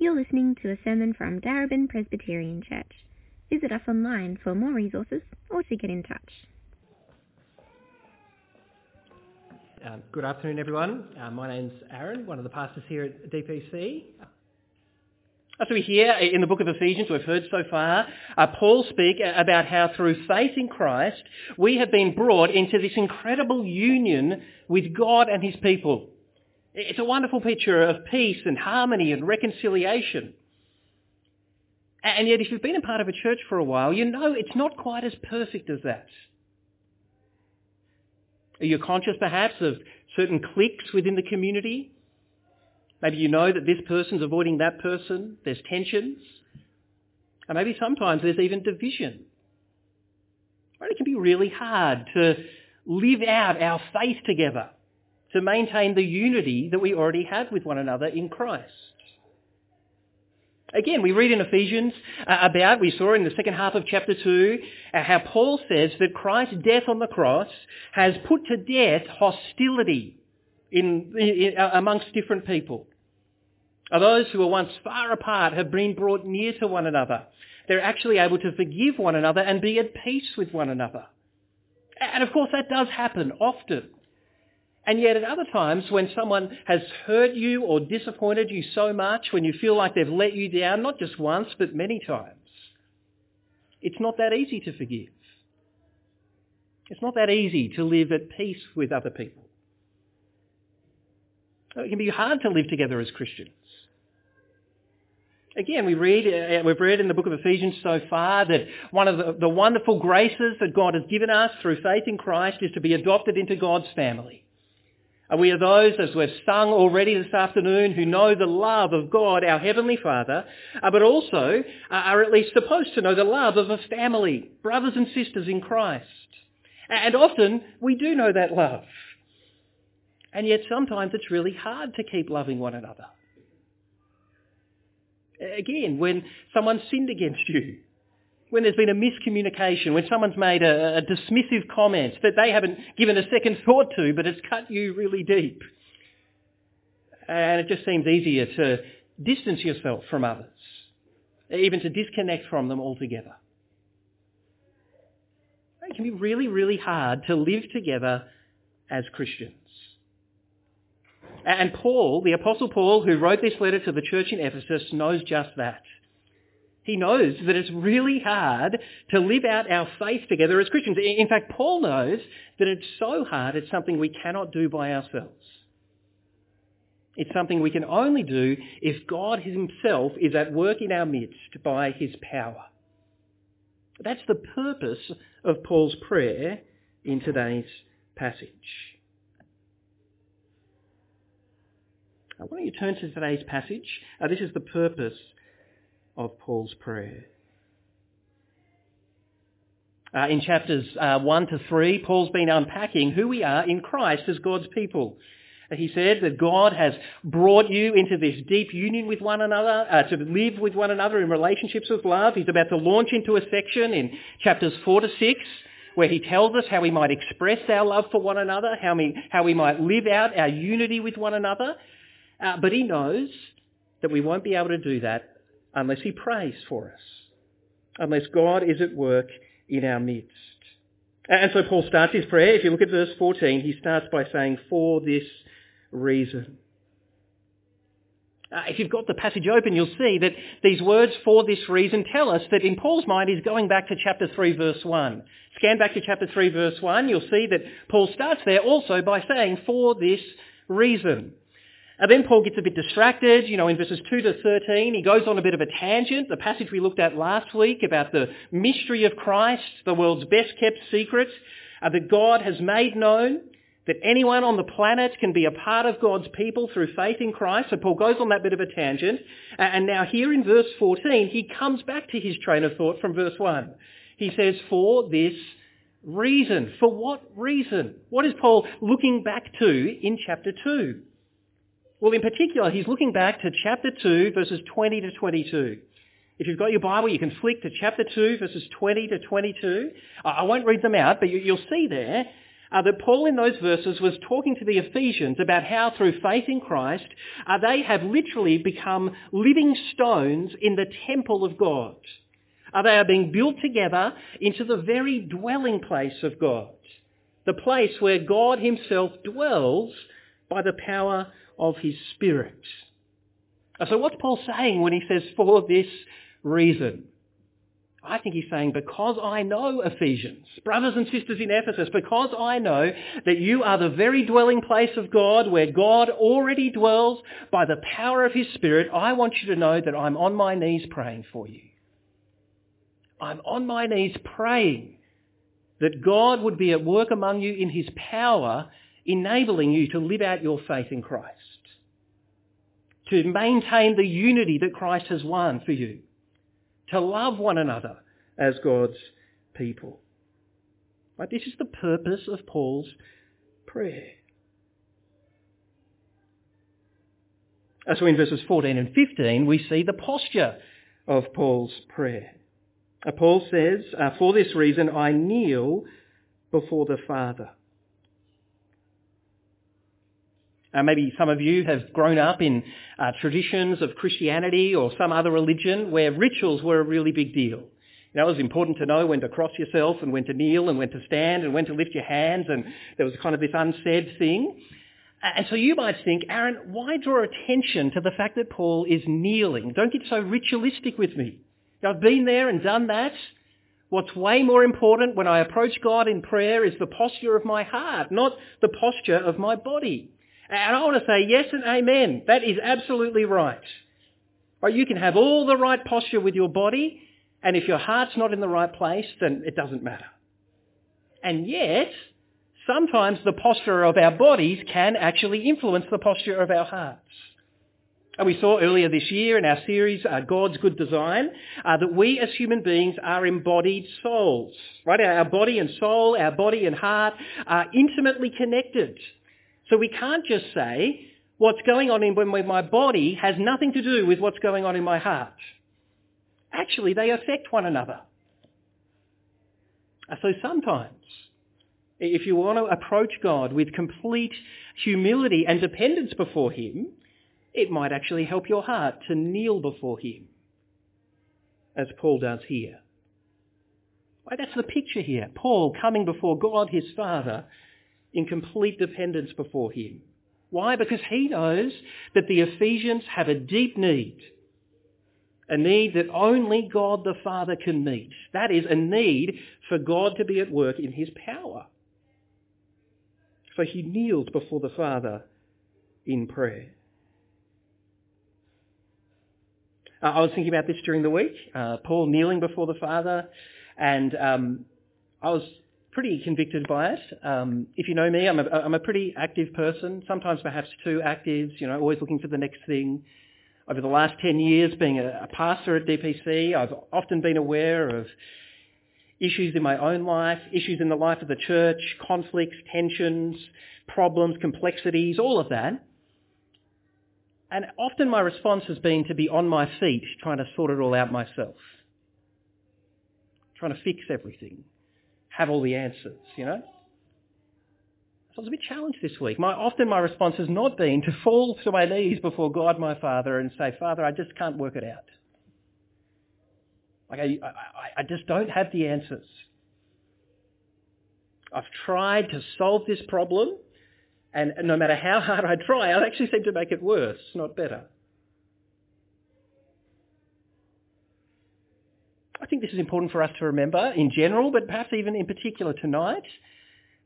You're listening to a sermon from Darebin Presbyterian Church. Visit us online for more resources or to get in touch. Um, good afternoon, everyone. Uh, my name's Aaron, one of the pastors here at DPC. As we hear in the book of Ephesians, we've heard so far, uh, Paul speak about how through faith in Christ, we have been brought into this incredible union with God and his people. It's a wonderful picture of peace and harmony and reconciliation. And yet, if you've been a part of a church for a while, you know it's not quite as perfect as that. Are you conscious perhaps of certain cliques within the community? Maybe you know that this person's avoiding that person. There's tensions. And maybe sometimes there's even division. Right? It can be really hard to live out our faith together, to maintain the unity that we already have with one another in Christ. Again, we read in Ephesians uh, about, we saw in the second half of chapter 2, uh, how Paul says that Christ's death on the cross has put to death hostility in, in, uh, amongst different people. Those who were once far apart have been brought near to one another. They're actually able to forgive one another and be at peace with one another. And of course that does happen often. And yet at other times when someone has hurt you or disappointed you so much, when you feel like they've let you down, not just once but many times, it's not that easy to forgive. It's not that easy to live at peace with other people. It can be hard to live together as Christians. Again, we read, uh, we've read in the book of Ephesians so far that one of the, the wonderful graces that God has given us through faith in Christ is to be adopted into God's family. We are those, as we've sung already this afternoon, who know the love of God, our Heavenly Father, uh, but also uh, are at least supposed to know the love of a family, brothers and sisters in Christ. And often we do know that love. And yet sometimes it's really hard to keep loving one another. Again, when someone sinned against you, when there's been a miscommunication, when someone's made a, a, dismissive comment that they haven't given a second thought to, but it's cut you really deep. And it just seems easier to distance yourself from others, even to disconnect from them altogether. It can be really, really hard to live together as Christians. And Paul, the Apostle Paul, who wrote this letter to the church in Ephesus, knows just that. He knows that it's really hard to live out our faith together as Christians. In fact, Paul knows that it's so hard, it's something we cannot do by ourselves. It's something we can only do if God himself is at work in our midst by his power. That's the purpose of Paul's prayer in today's passage. Why don't you turn to today's passage? Uh, this is the purpose of Paul's prayer. Uh, in chapters uh, 1 to 3, Paul's been unpacking who we are in Christ as God's people. He said that God has brought you into this deep union with one another, uh, to live with one another in relationships of love. He's about to launch into a section in chapters 4 to 6 where he tells us how we might express our love for one another, how we, how we might live out our unity with one another. Uh, but he knows that we won't be able to do that unless he prays for us, unless God is at work in our midst. And so Paul starts his prayer. If you look at verse 14, he starts by saying, for this reason. Uh, if you've got the passage open, you'll see that these words for this reason tell us that in Paul's mind he's going back to chapter 3 verse 1. Scan back to chapter 3 verse 1, you'll see that Paul starts there also by saying for this reason. And then Paul gets a bit distracted, you know, in verses 2 to 13. He goes on a bit of a tangent, the passage we looked at last week about the mystery of Christ, the world's best kept secret, uh, that God has made known, that anyone on the planet can be a part of God's people through faith in Christ. So Paul goes on that bit of a tangent. And now here in verse 14, he comes back to his train of thought from verse 1. He says, for this reason. For what reason? What is Paul looking back to in chapter 2? Well, in particular, he's looking back to chapter 2, verses 20 to 22. If you've got your Bible, you can flick to chapter 2, verses 20 to 22. I won't read them out, but you'll see there uh, that Paul in those verses was talking to the Ephesians about how through faith in Christ uh, they have literally become living stones in the temple of God. Uh, they are being built together into the very dwelling place of God, the place where God himself dwells by the power of his Spirit. Uh, so what's Paul saying when he says, for this reason? I think he's saying, because I know Ephesians, brothers and sisters in Ephesus, because I know that you are the very dwelling place of God where God already dwells by the power of his Spirit, I want you to know that I'm on my knees praying for you. I'm on my knees praying that God would be at work among you in his power, enabling you to live out your faith in Christ, to maintain the unity that Christ has won for you to love one another as God's people. Right? This is the purpose of Paul's prayer. So in verses 14 and 15, we see the posture of Paul's prayer. Uh, Paul says, uh, for this reason I kneel before the Father. Uh, maybe some of you have grown up in uh, traditions of Christianity or some other religion where rituals were a really big deal. You know, it was important to know when to cross yourself and when to kneel and when to stand and when to lift your hands and there was kind of this unsaid thing. And so you might think, Aaron, why draw attention to the fact that Paul is kneeling? Don't get so ritualistic with me. I've been there and done that. What's way more important when I approach God in prayer is the posture of my heart, not the posture of my body. And I want to say yes and amen. That is absolutely right. But you can have all the right posture with your body, and if your heart's not in the right place, then it doesn't matter. And yet, sometimes the posture of our bodies can actually influence the posture of our hearts. And we saw earlier this year in our series, uh, God's Good Design, uh, that we as human beings are embodied souls. Right? Our body and soul, our body and heart are intimately connected. So we can't just say what's going on in my body has nothing to do with what's going on in my heart. Actually, they affect one another. So sometimes, if you want to approach God with complete humility and dependence before him, it might actually help your heart to kneel before him, as Paul does here. That's the picture here. Paul coming before God his Father in complete dependence before him. Why? Because he knows that the Ephesians have a deep need. A need that only God the Father can meet. That is a need for God to be at work in his power. So he kneels before the Father in prayer. Uh, I was thinking about this during the week, uh, Paul kneeling before the Father, and um, I was pretty convicted by it. Um, if you know me, I'm a, I'm a pretty active person, sometimes perhaps too active, you know, always looking for the next thing. Over the last 10 years being a, a pastor at DPC, I've often been aware of issues in my own life, issues in the life of the church, conflicts, tensions, problems, complexities, all of that. And often my response has been to be on my feet trying to sort it all out myself. Trying to fix everything have all the answers, you know? So I was a bit challenged this week. My, often my response has not been to fall to my knees before God my Father and say, Father, I just can't work it out. Like I, I, I just don't have the answers. I've tried to solve this problem, and no matter how hard I try, I actually seem to make it worse, not better. Think this is important for us to remember in general, but perhaps even in particular tonight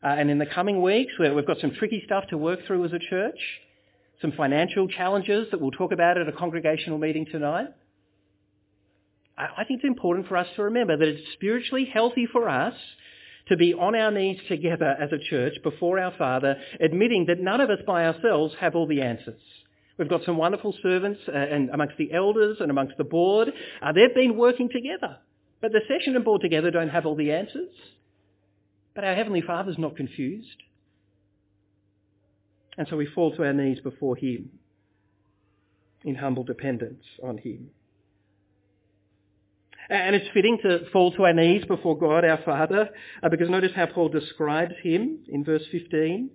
uh, and in the coming weeks where we've got some tricky stuff to work through as a church, some financial challenges that we'll talk about at a congregational meeting tonight. I think it's important for us to remember that it's spiritually healthy for us to be on our knees together as a church before our Father, admitting that none of us by ourselves have all the answers. We've got some wonderful servants uh, and amongst the elders and amongst the board. Uh, they've been working together. But the session and board together don't have all the answers. But our Heavenly Father's not confused. And so we fall to our knees before him in humble dependence on him. And it's fitting to fall to our knees before God our Father, uh, because notice how Paul describes him in verse 15.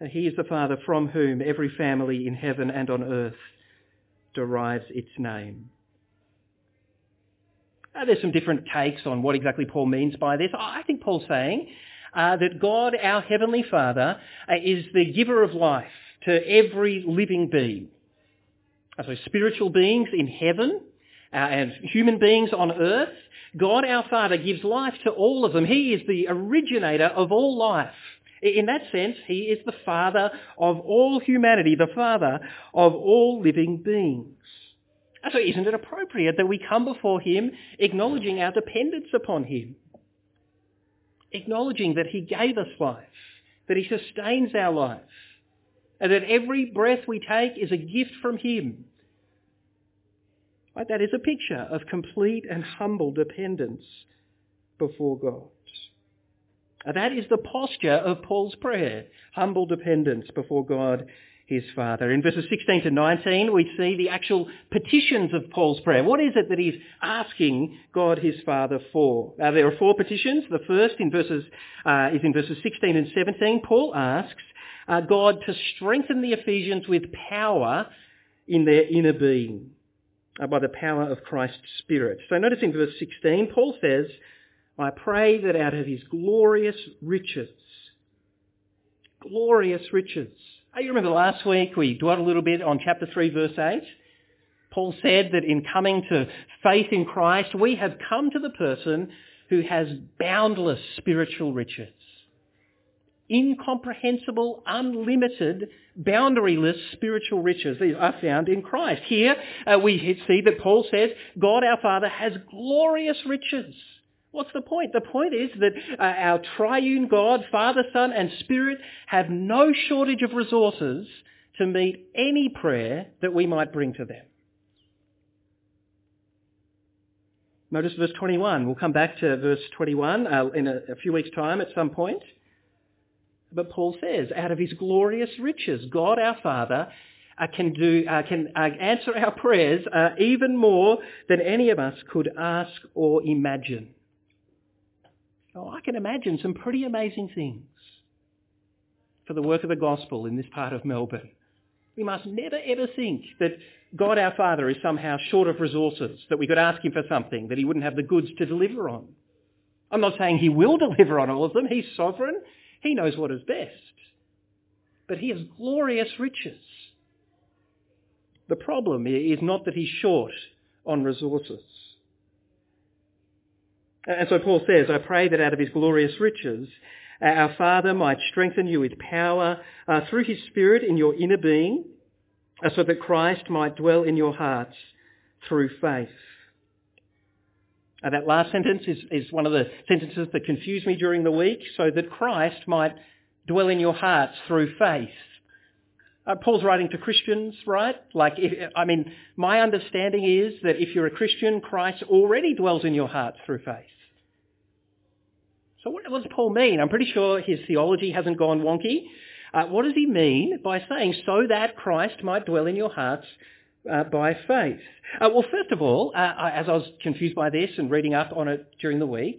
Uh, he is the Father from whom every family in heaven and on earth derives its name. Uh, there's some different takes on what exactly Paul means by this. I think Paul's saying uh, that God, our Heavenly Father, uh, is the giver of life to every living being. Uh, so spiritual beings in heaven uh, and human beings on earth, God our Father gives life to all of them. He is the originator of all life. In that sense, he is the father of all humanity, the father of all living beings. So isn't it appropriate that we come before him acknowledging our dependence upon him? Acknowledging that he gave us life, that he sustains our life, and that every breath we take is a gift from him. Right? That is a picture of complete and humble dependence before God. That is the posture of Paul's prayer, humble dependence before God his Father. In verses 16 to 19, we see the actual petitions of Paul's prayer. What is it that he's asking God his Father for? There are four petitions. The first in verses, uh, is in verses 16 and 17. Paul asks uh, God to strengthen the Ephesians with power in their inner being uh, by the power of Christ's Spirit. So notice in verse 16, Paul says, I pray that out of his glorious riches, glorious riches, you remember last week we dwelt a little bit on chapter 3 verse 8? Paul said that in coming to faith in Christ, we have come to the person who has boundless spiritual riches. Incomprehensible, unlimited, boundaryless spiritual riches. These are found in Christ. Here uh, we see that Paul says God our Father has glorious riches What's the point? The point is that uh, our triune God, Father, Son and Spirit have no shortage of resources to meet any prayer that we might bring to them. Notice verse 21. We'll come back to verse 21 uh, in a, a few weeks' time at some point. But Paul says, out of his glorious riches, God our Father uh, can do uh, can uh, answer our prayers uh, even more than any of us could ask or imagine. Oh, I can imagine some pretty amazing things for the work of the gospel in this part of Melbourne. We must never ever think that God our Father is somehow short of resources, that we could ask him for something that he wouldn't have the goods to deliver on. I'm not saying he will deliver on all of them. He's sovereign. He knows what is best. But he has glorious riches. The problem is not that he's short on resources. And so Paul says, I pray that out of his glorious riches, uh, our Father might strengthen you with power uh, through his Spirit in your inner being, uh, so that Christ might dwell in your hearts through faith. Uh, that last sentence is, is one of the sentences that confused me during the week, so that Christ might dwell in your hearts through faith. Uh, Paul's writing to Christians, right? Like, if, I mean, my understanding is that if you're a Christian, Christ already dwells in your hearts through faith. So what, does Paul mean? I'm pretty sure his theology hasn't gone wonky. Uh, what does he mean by saying, so that Christ might dwell in your hearts uh, by faith? Uh, well, first of all, uh, as I was confused by this and reading up on it during the week,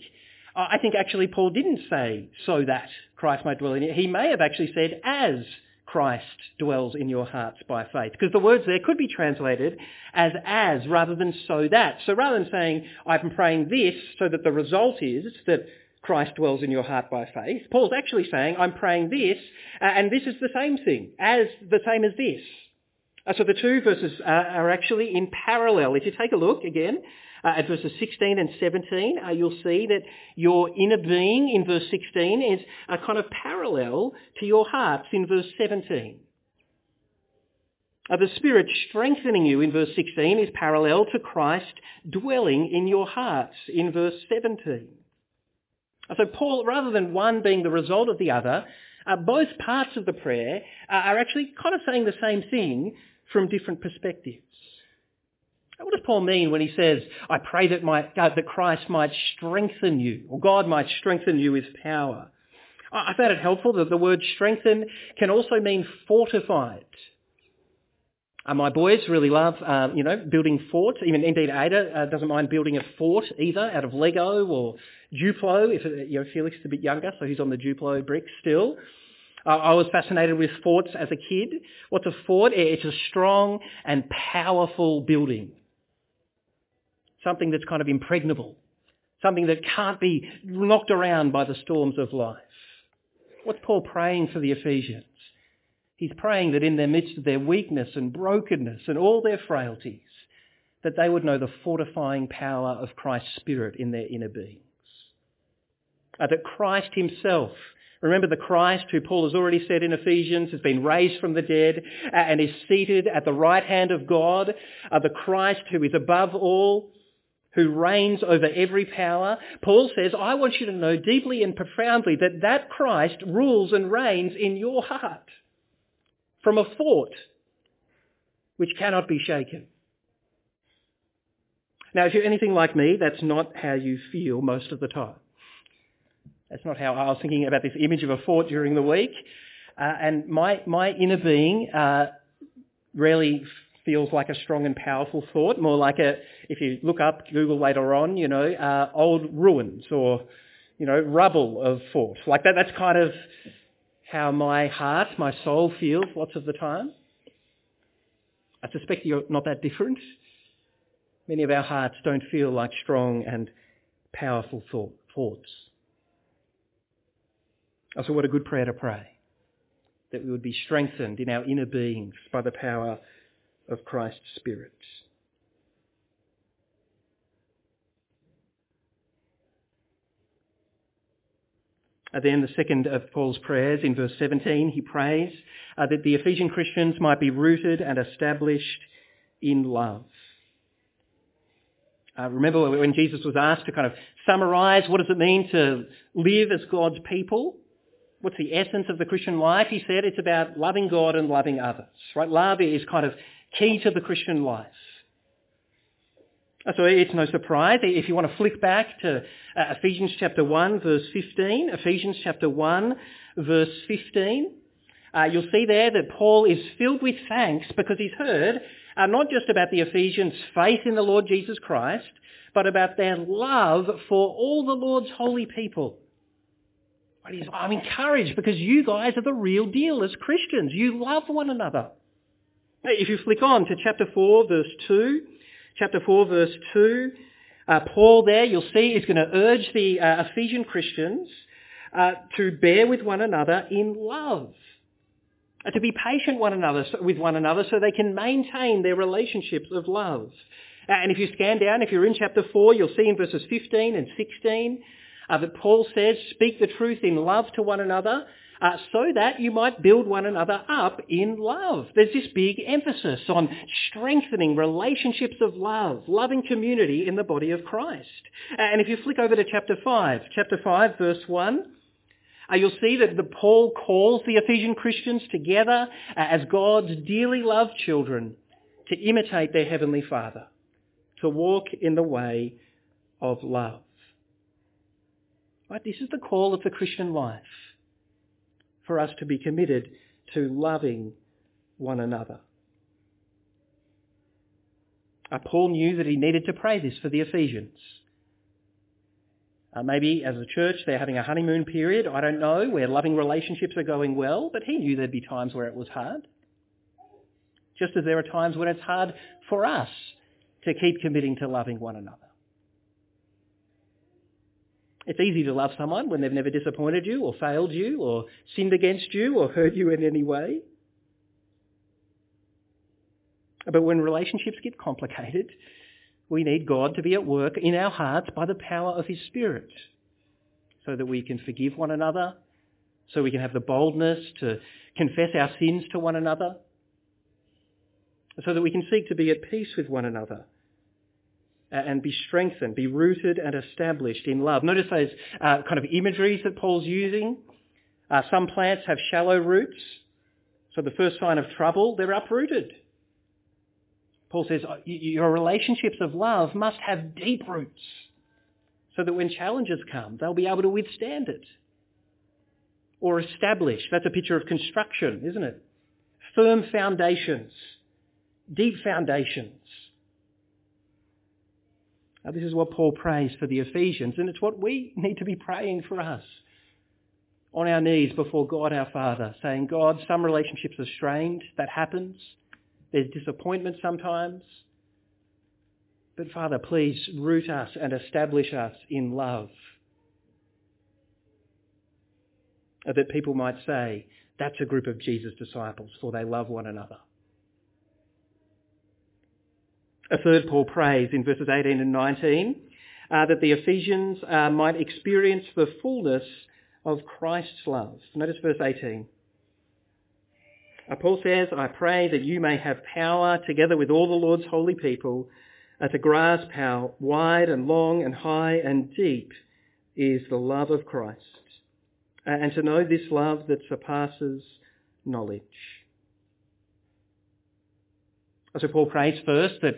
I think actually Paul didn't say so that Christ might dwell in you. He may have actually said as Christ dwells in your hearts by faith. Because the words there could be translated as as rather than so that. So rather than saying, I'm praying this so that the result is that Christ dwells in your heart by faith. Paul's actually saying, I'm praying this, uh, and this is the same thing, as the same as this. Uh, so the two verses uh, are actually in parallel. If you take a look again at verses 16 and 17, uh, you'll see that your inner being in verse 16 is a kind of parallel to your hearts in verse 17. Uh, the Spirit strengthening you in verse 16 is parallel to Christ dwelling in your hearts in verse 17. So Paul, rather than one being the result of the other, uh, both parts of the prayer uh, are actually kind of saying the same thing from different perspectives. What does Paul mean when he says, I pray that, my, uh, that Christ might strengthen you, or God might strengthen you with power? I found it helpful that the word strengthen can also mean fortified. Uh, my boys really love, uh, you know, building forts. Even indeed, Ada uh, doesn't mind building a fort either out of Lego or Duplo. If uh, you know, Felix is a bit younger, so he's on the Duplo brick still. I was fascinated with forts as a kid. What's a fort? It's a strong and powerful building. Something that's kind of impregnable. Something that can't be knocked around by the storms of life. What's Paul praying for the Ephesians? He's praying that in the midst of their weakness and brokenness and all their frailties, that they would know the fortifying power of Christ's Spirit in their inner beings. Uh, that Christ himself, remember the Christ who Paul has already said in Ephesians has been raised from the dead uh, and is seated at the right hand of God, uh, the Christ who is above all, who reigns over every power. Paul says, I want you to know deeply and profoundly that that Christ rules and reigns in your heart from a fort which cannot be shaken. Now, if you're anything like me, that's not how you feel most of the time. That's not how I was thinking about this image of a fort during the week. Uh, and my, my inner being uh, rarely feels like a strong and powerful thought, more like a, if you look up Google later on, you know, uh, old ruins or, you know, rubble of forts. Like that, that's kind of how my heart, my soul feels lots of the time. I suspect you're not that different. Many of our hearts don't feel like strong and powerful thought, thoughts. So what a good prayer to pray. That we would be strengthened in our inner beings by the power of Christ's Spirit. Uh, then the second of Paul's prayers in verse 17, he prays uh, that the Ephesian Christians might be rooted and established in love. Uh, remember when Jesus was asked to kind of summarize what does it mean to live as God's people? What's the essence of the Christian life? He said it's about loving God and loving others. Right? Love is kind of key to the Christian life. So it's no surprise. If you want to flick back to uh, Ephesians chapter 1 verse 15, Ephesians chapter 1 verse 15, uh, you'll see there that Paul is filled with thanks because he's heard uh, not just about the Ephesians' faith in the Lord Jesus Christ, but about their love for all the Lord's holy people. I'm encouraged because you guys are the real deal as Christians. You love one another. If you flick on to chapter 4 verse 2, chapter 4, verse 2. Uh, Paul there, you'll see, is going to urge the uh, Ephesian Christians uh, to bear with one another in love. Uh, to be patient one another, with one another so they can maintain their relationships of love. Uh, and if you scan down, if you're in chapter 4, you'll see in verses 15 and 16 uh, that Paul says, speak the truth in love to one another uh, so that you might build one another up in love. There's this big emphasis on strengthening relationships of love, loving community in the body of Christ. And if you flick over to chapter 5, chapter 5 verse 1, uh, you'll see that the Paul calls the Ephesian Christians together uh, as God's dearly loved children to imitate their Heavenly Father, to walk in the way of love. Right? This is the call of the Christian life for us to be committed to loving one another. Uh, Paul knew that he needed to pray this for the Ephesians. Uh, maybe as a church they're having a honeymoon period, I don't know, where loving relationships are going well, but he knew there'd be times where it was hard. Just as there are times when it's hard for us to keep committing to loving one another. It's easy to love someone when they've never disappointed you or failed you or sinned against you or hurt you in any way. But when relationships get complicated, we need God to be at work in our hearts by the power of his Spirit so that we can forgive one another, so we can have the boldness to confess our sins to one another, so that we can seek to be at peace with one another and be strengthened, be rooted and established in love. Notice those uh, kind of imageries that Paul's using. Uh, some plants have shallow roots, so the first sign of trouble, they're uprooted. Paul says your relationships of love must have deep roots so that when challenges come, they'll be able to withstand it. Or establish. That's a picture of construction, isn't it? Firm foundations deep foundations. Now, this is what Paul prays for the Ephesians, and it's what we need to be praying for us. On our knees before God our Father, saying, God, some relationships are strained. That happens. There's disappointment sometimes. But Father, please root us and establish us in love. That people might say, that's a group of Jesus' disciples, for they love one another. A third Paul prays in verses 18 and 19 uh, that the Ephesians uh, might experience the fullness of Christ's love. Notice verse 18. Uh, Paul says, I pray that you may have power together with all the Lord's holy people uh, to grasp how wide and long and high and deep is the love of Christ uh, and to know this love that surpasses knowledge. So Paul prays first that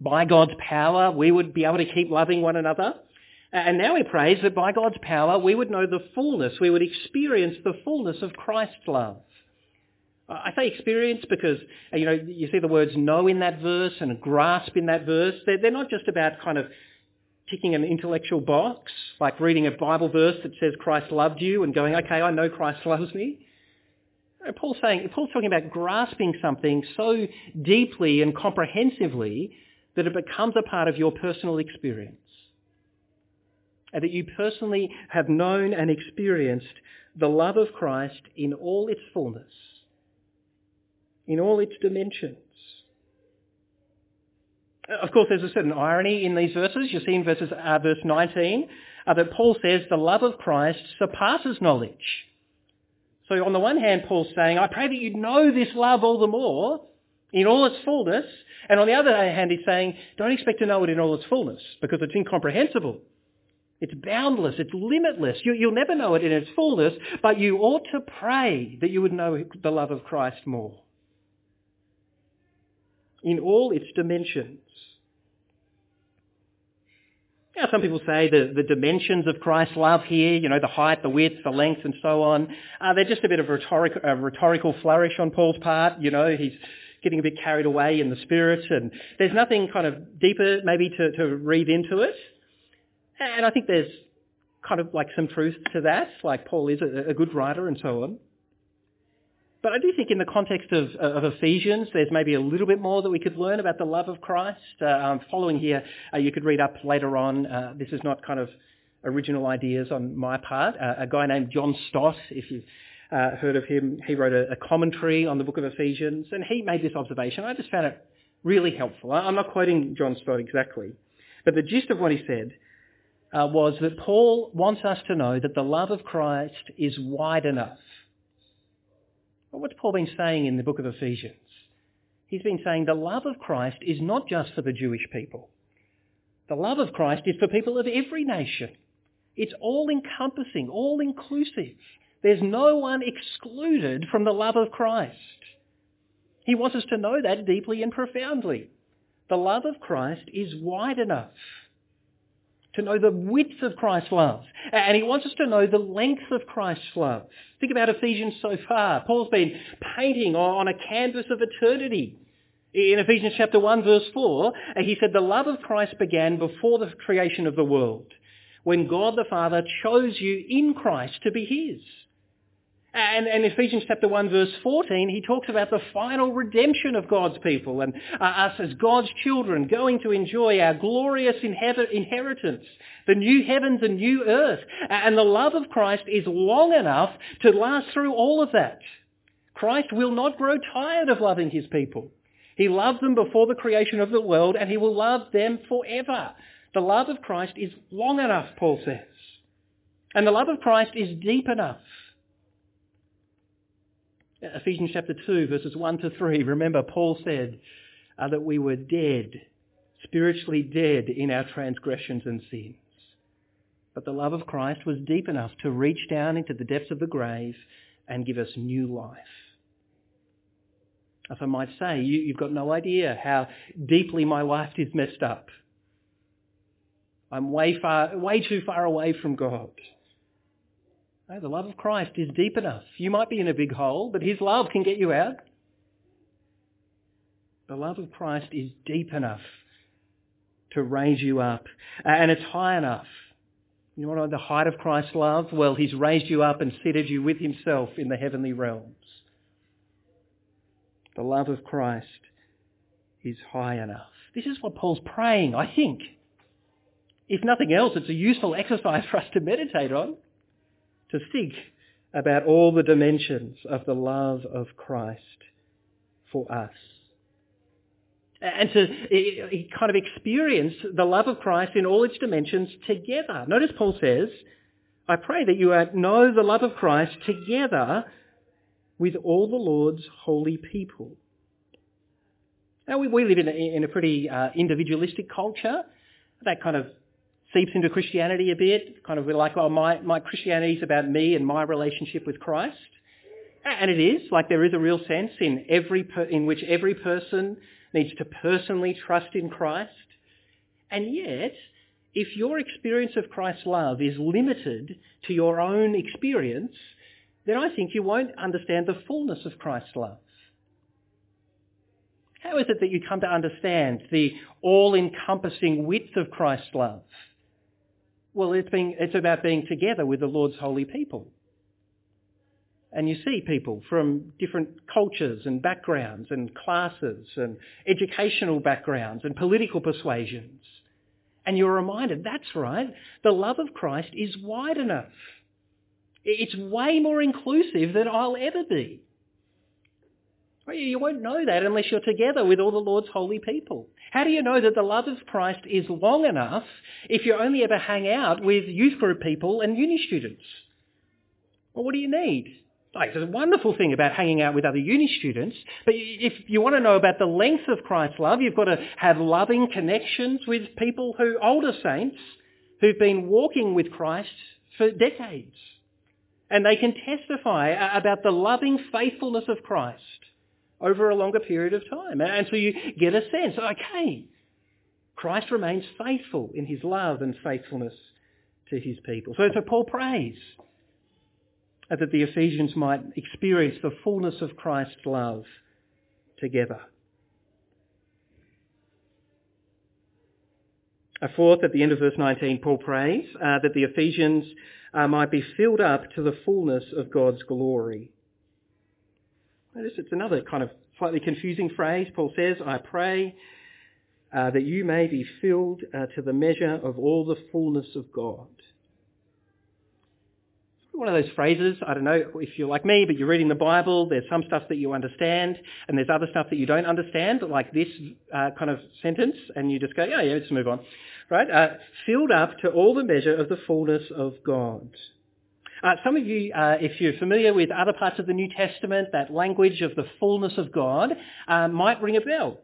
by God's power we would be able to keep loving one another. And now he prays that by God's power we would know the fullness, we would experience the fullness of Christ's love. I say experience because, you know, you see the words know in that verse and grasp in that verse. They're, not just about kind of ticking an intellectual box, like reading a Bible verse that says Christ loved you and going, okay, I know Christ loves me. Uh, Paul's saying, Paul's talking about grasping something so deeply and comprehensively that it becomes a part of your personal experience. And that you personally have known and experienced the love of Christ in all its fullness, in all its dimensions. Of course, there's a certain irony in these verses. You see in verses, uh, verse 19 uh, that Paul says the love of Christ surpasses knowledge. So on the one hand, Paul's saying, I pray that you know this love all the more in all its fullness. And on the other hand, he's saying, don't expect to know it in all its fullness because it's incomprehensible. It's boundless. It's limitless. You, will never know it in its fullness, but you ought to pray that you would know the love of Christ more in all its dimensions. Now, some people say the, the dimensions of Christ's love here, you know, the height, the width, the length, and so on, uh, they're just a bit of rhetoric, a rhetorical flourish on Paul's part. You know, he's getting a bit carried away in the spirit, and there's nothing kind of deeper maybe to, to read into it. And I think there's kind of like some truth to that, like Paul is a, a good writer and so on. But I do think in the context of, of, Ephesians, there's maybe a little bit more that we could learn about the love of Christ. Uh, um, following here, uh, you could read up later on. Uh, this is not kind of original ideas on my part. Uh, a guy named John Stott, if you've uh, heard of him, he wrote a, a, commentary on the book of Ephesians, and he made this observation. I just found it really helpful. I'm not quoting John Stott exactly, but the gist of what he said uh, was that Paul wants us to know that the love of Christ is wide enough what's Paul been saying in the book of Ephesians? He's been saying the love of Christ is not just for the Jewish people. The love of Christ is for people of every nation. It's all-encompassing, all-inclusive. There's no one excluded from the love of Christ. He wants us to know that deeply and profoundly. The love of Christ is wide enough to know the width of Christ's love. And he wants us to know the length of Christ's love. Think about Ephesians so far. Paul's been painting on a canvas of eternity. In Ephesians chapter 1 verse 4, uh, he said, the love of Christ began before the creation of the world, when God the Father chose you in Christ to be his. And, in Ephesians chapter 1 verse 14, he talks about the final redemption of God's people and uh, us as God's children going to enjoy our glorious inheritance, the new heavens and new earth. And the love of Christ is long enough to last through all of that. Christ will not grow tired of loving his people. He loved them before the creation of the world and he will love them forever. The love of Christ is long enough, Paul says. And the love of Christ is deep enough. Ephesians chapter 2, verses 1 to 3. Remember, Paul said uh, that we were dead, spiritually dead in our transgressions and sins. But the love of Christ was deep enough to reach down into the depths of the grave and give us new life. As I might say, you, you've got no idea how deeply my life is messed up. I'm way far, way too far away from God. No, the love of Christ is deep enough. You might be in a big hole, but his love can get you out. The love of Christ is deep enough to raise you up, and it's high enough. You know what the height of Christ's love? Well, he's raised you up and seated you with himself in the heavenly realms. The love of Christ is high enough. This is what Paul's praying, I think. If nothing else, it's a useful exercise for us to meditate on, to think about all the dimensions of the love of Christ for us. And to kind of experience the love of Christ in all its dimensions together. Notice Paul says, I pray that you know the love of Christ together with all the Lord's holy people. Now, we, live in a, in a pretty uh, individualistic culture. That kind of seeps into Christianity a bit, kind of like, oh, my, my Christianity is about me and my relationship with Christ. And it is, like there is a real sense in, every per, in which every person needs to personally trust in Christ. And yet, if your experience of Christ's love is limited to your own experience, then I think you won't understand the fullness of Christ's love. How is it that you come to understand the all-encompassing width of Christ's love? Well, it's, being, it's about being together with the Lord's holy people. And you see people from different cultures and backgrounds and classes and educational backgrounds and political persuasions. And you're reminded, that's right, the love of Christ is wide enough. It's way more inclusive than I'll ever be. You won't know that unless you're together with all the Lord's holy people. How do you know that the love of Christ is long enough if you only ever hang out with youth group people and uni students? Well, what do you need? Like, it's a wonderful thing about hanging out with other uni students, but if you want to know about the length of Christ's love, you've got to have loving connections with people who, older saints, who've been walking with Christ for decades. And they can testify about the loving faithfulness of Christ over a longer period of time. And so you get a sense, okay, Christ remains faithful in his love and faithfulness to his people. So, so Paul prays that the Ephesians might experience the fullness of Christ's love together. A fourth, at the end of verse 19, Paul prays uh, that the Ephesians uh, might be filled up to the fullness of God's glory. Notice it's another kind of slightly confusing phrase. Paul says, I pray uh, that you may be filled uh, to the measure of all the fullness of God. One of those phrases, I don't know if you're like me, but you're reading the Bible, there's some stuff that you understand, and there's other stuff that you don't understand, like this uh, kind of sentence, and you just go, yeah, yeah, let's move on. Right? Uh, filled up to all the measure of the fullness of God. Uh, some of you, uh, if you're familiar with other parts of the New Testament, that language of the fullness of God uh, might ring a bell.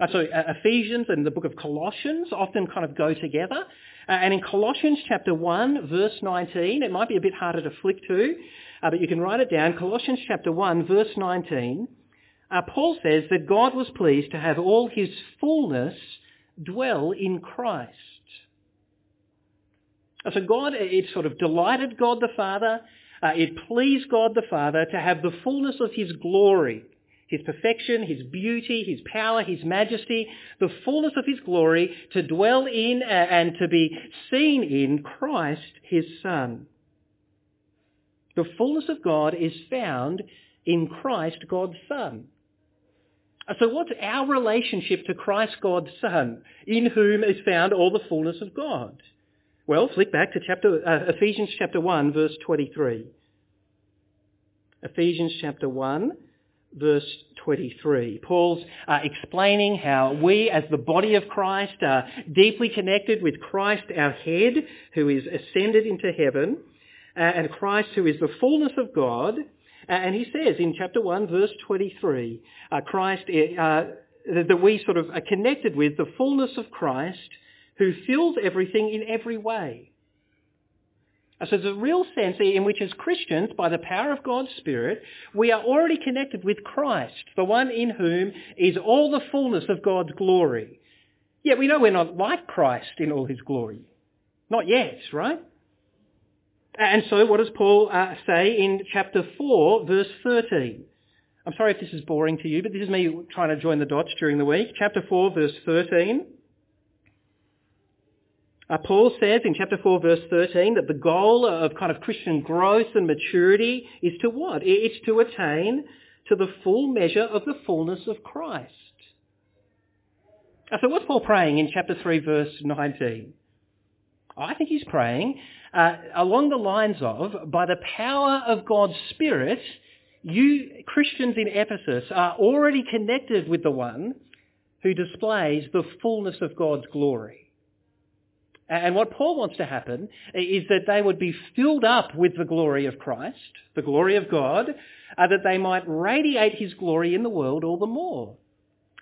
Uh, so uh, Ephesians and the book of Colossians often kind of go together. Uh, and in Colossians chapter 1, verse 19, it might be a bit harder to flick to, but you can write it down. Colossians chapter 1, verse 19, Paul says that God was pleased to have all his fullness dwell in Christ. So God, it sort of delighted God the Father, uh, it pleased God the Father to have the fullness of his glory, his perfection, his beauty, his power, his majesty, the fullness of his glory to dwell in and to be seen in Christ, his Son. The fullness of God is found in Christ, God's Son. So what's our relationship to Christ, God's Son, in whom is found all the fullness of God? Well, flick back to chapter, uh, Ephesians chapter 1, verse 23. Ephesians chapter 1, verse 23. Paul's uh, explaining how we as the body of Christ are deeply connected with Christ our head who is ascended into heaven uh, and Christ who is the fullness of God. Uh, and he says in chapter 1 verse 23, uh, Christ, uh, that we sort of are connected with the fullness of Christ who fills everything in every way. So there's a real sense in which as Christians, by the power of God's Spirit, we are already connected with Christ, the one in whom is all the fullness of God's glory. Yet we know we're not like Christ in all his glory. Not yet, right? And so what does Paul uh, say in chapter 4, verse 13? I'm sorry if this is boring to you, but this is me trying to join the dots during the week. Chapter 4, verse 13. Uh, Paul says in chapter 4 verse 13 that the goal of kind of Christian growth and maturity is to what? It's to attain to the full measure of the fullness of Christ. Uh, so what's Paul praying in chapter 3 verse 19? I think he's praying uh, along the lines of, by the power of God's Spirit, you Christians in Ephesus are already connected with the one who displays the fullness of God's glory. And what Paul wants to happen is that they would be filled up with the glory of Christ, the glory of God, uh, that they might radiate his glory in the world all the more.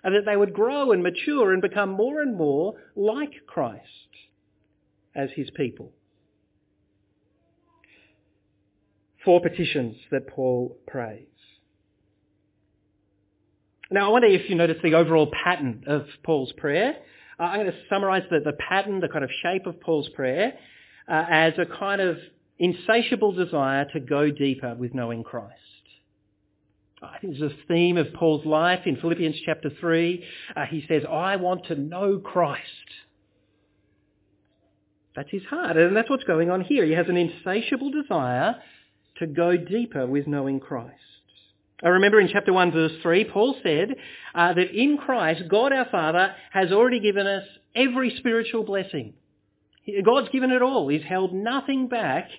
And that they would grow and mature and become more and more like Christ as his people. Four petitions that Paul prays. Now I wonder if you notice the overall pattern of Paul's prayer. Uh, I'm going to summarize the, the pattern, the kind of shape of Paul's prayer uh, as a kind of insatiable desire to go deeper with knowing Christ. I think there's a theme of Paul's life in Philippians chapter 3. Uh, he says, I want to know Christ. That's his heart, and that's what's going on here. He has an insatiable desire to go deeper with knowing Christ. I remember in chapter 1 verse 3, Paul said uh, that in Christ, God our Father has already given us every spiritual blessing. God's given it all. He's held nothing back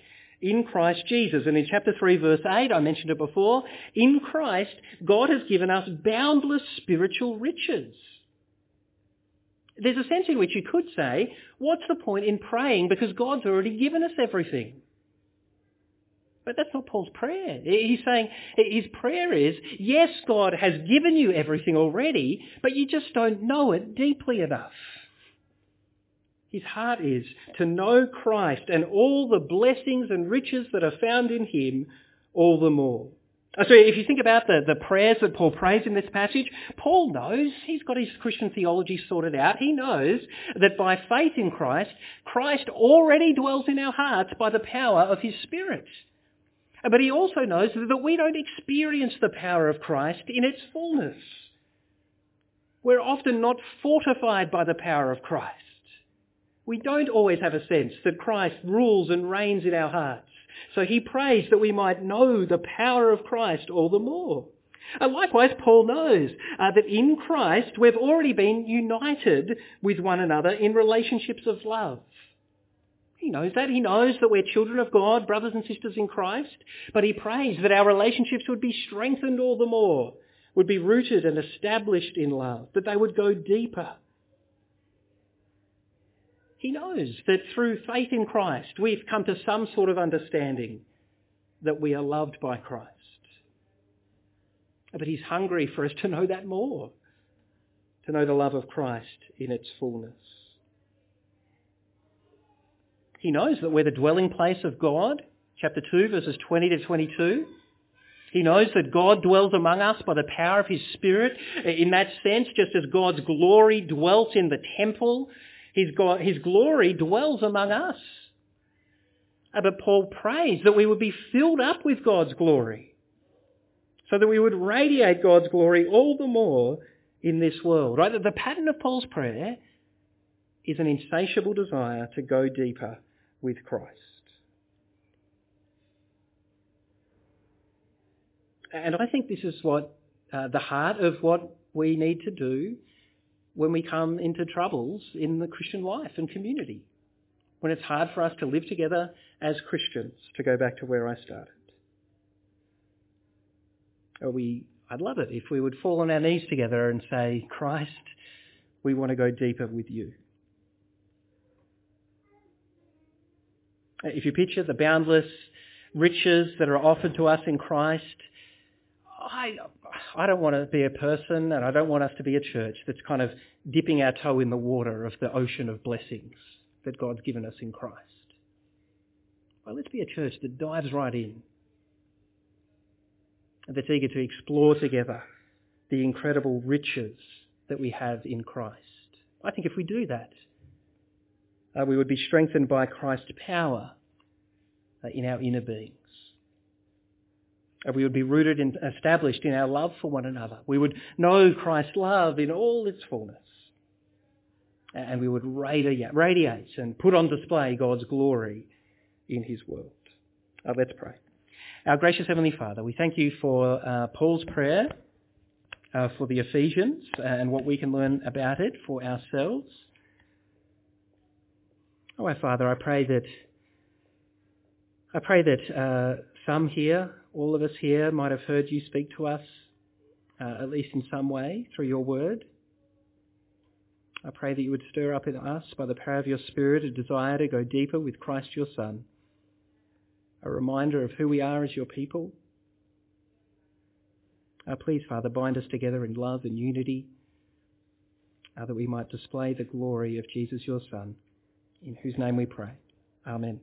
in Christ Jesus. And in chapter 3 verse 8, I mentioned it before, in Christ, God has given us boundless spiritual riches. There's a sense in which you could say, what's the point in praying because God's already given us everything? But that's not Paul's prayer. He's saying his prayer is, yes, God has given you everything already, but you just don't know it deeply enough. His heart is to know Christ and all the blessings and riches that are found in him all the more. Uh, so if you think about the, the prayers that Paul prays in this passage, Paul knows, he's got his Christian theology sorted out. He knows that by faith in Christ, Christ already dwells in our hearts by the power of his Spirit. But he also knows that we don't experience the power of Christ in its fullness. We're often not fortified by the power of Christ. We don't always have a sense that Christ rules and reigns in our hearts. So he prays that we might know the power of Christ all the more. And likewise, Paul knows uh, that in Christ we've already been united with one another in relationships of love. He knows that. He knows that we're children of God, brothers and sisters in Christ. But he prays that our relationships would be strengthened all the more, would be rooted and established in love, that they would go deeper. He knows that through faith in Christ, we've come to some sort of understanding that we are loved by Christ. But he's hungry for us to know that more, to know the love of Christ in its fullness. He knows that we're the dwelling place of God. Chapter 2, verses 20 to 22. He knows that God dwells among us by the power of his Spirit. In that sense, just as God's glory dwelt in the temple, his, God, his glory dwells among us. Uh, but Paul prays that we would be filled up with God's glory so that we would radiate God's glory all the more in this world. Right? The pattern of Paul's prayer is an insatiable desire to go deeper with Christ. And I think this is what uh, the heart of what we need to do when we come into troubles in the Christian life and community. When it's hard for us to live together as Christians, to go back to where I started. We, I'd love it if we would fall on our knees together and say, Christ, we want to go deeper with you. If you picture the boundless riches that are offered to us in Christ, I, I don't want to be a person and I don't want us to be a church that's kind of dipping our toe in the water of the ocean of blessings that God's given us in Christ. Well, let's be a church that dives right in, and that's eager to explore together the incredible riches that we have in Christ. I think if we do that, uh, we would be strengthened by Christ's power uh, in our inner beings. And we would be rooted and established in our love for one another. We would know Christ's love in all its fullness. And we would radiate, and put on display God's glory in his world. Uh, let's pray. Our gracious Heavenly Father, we thank you for uh, Paul's prayer uh, for the Ephesians and what we can learn about it for ourselves. Oh, our Father, I pray that I pray that uh, some here, all of us here, might have heard you speak to us, uh, at least in some way, through your word. I pray that you would stir up in us, by the power of your Spirit, a desire to go deeper with Christ your Son, a reminder of who we are as your people. Uh, please, Father, bind us together in love and unity, uh, that we might display the glory of Jesus your Son, in whose name we pray. Amen.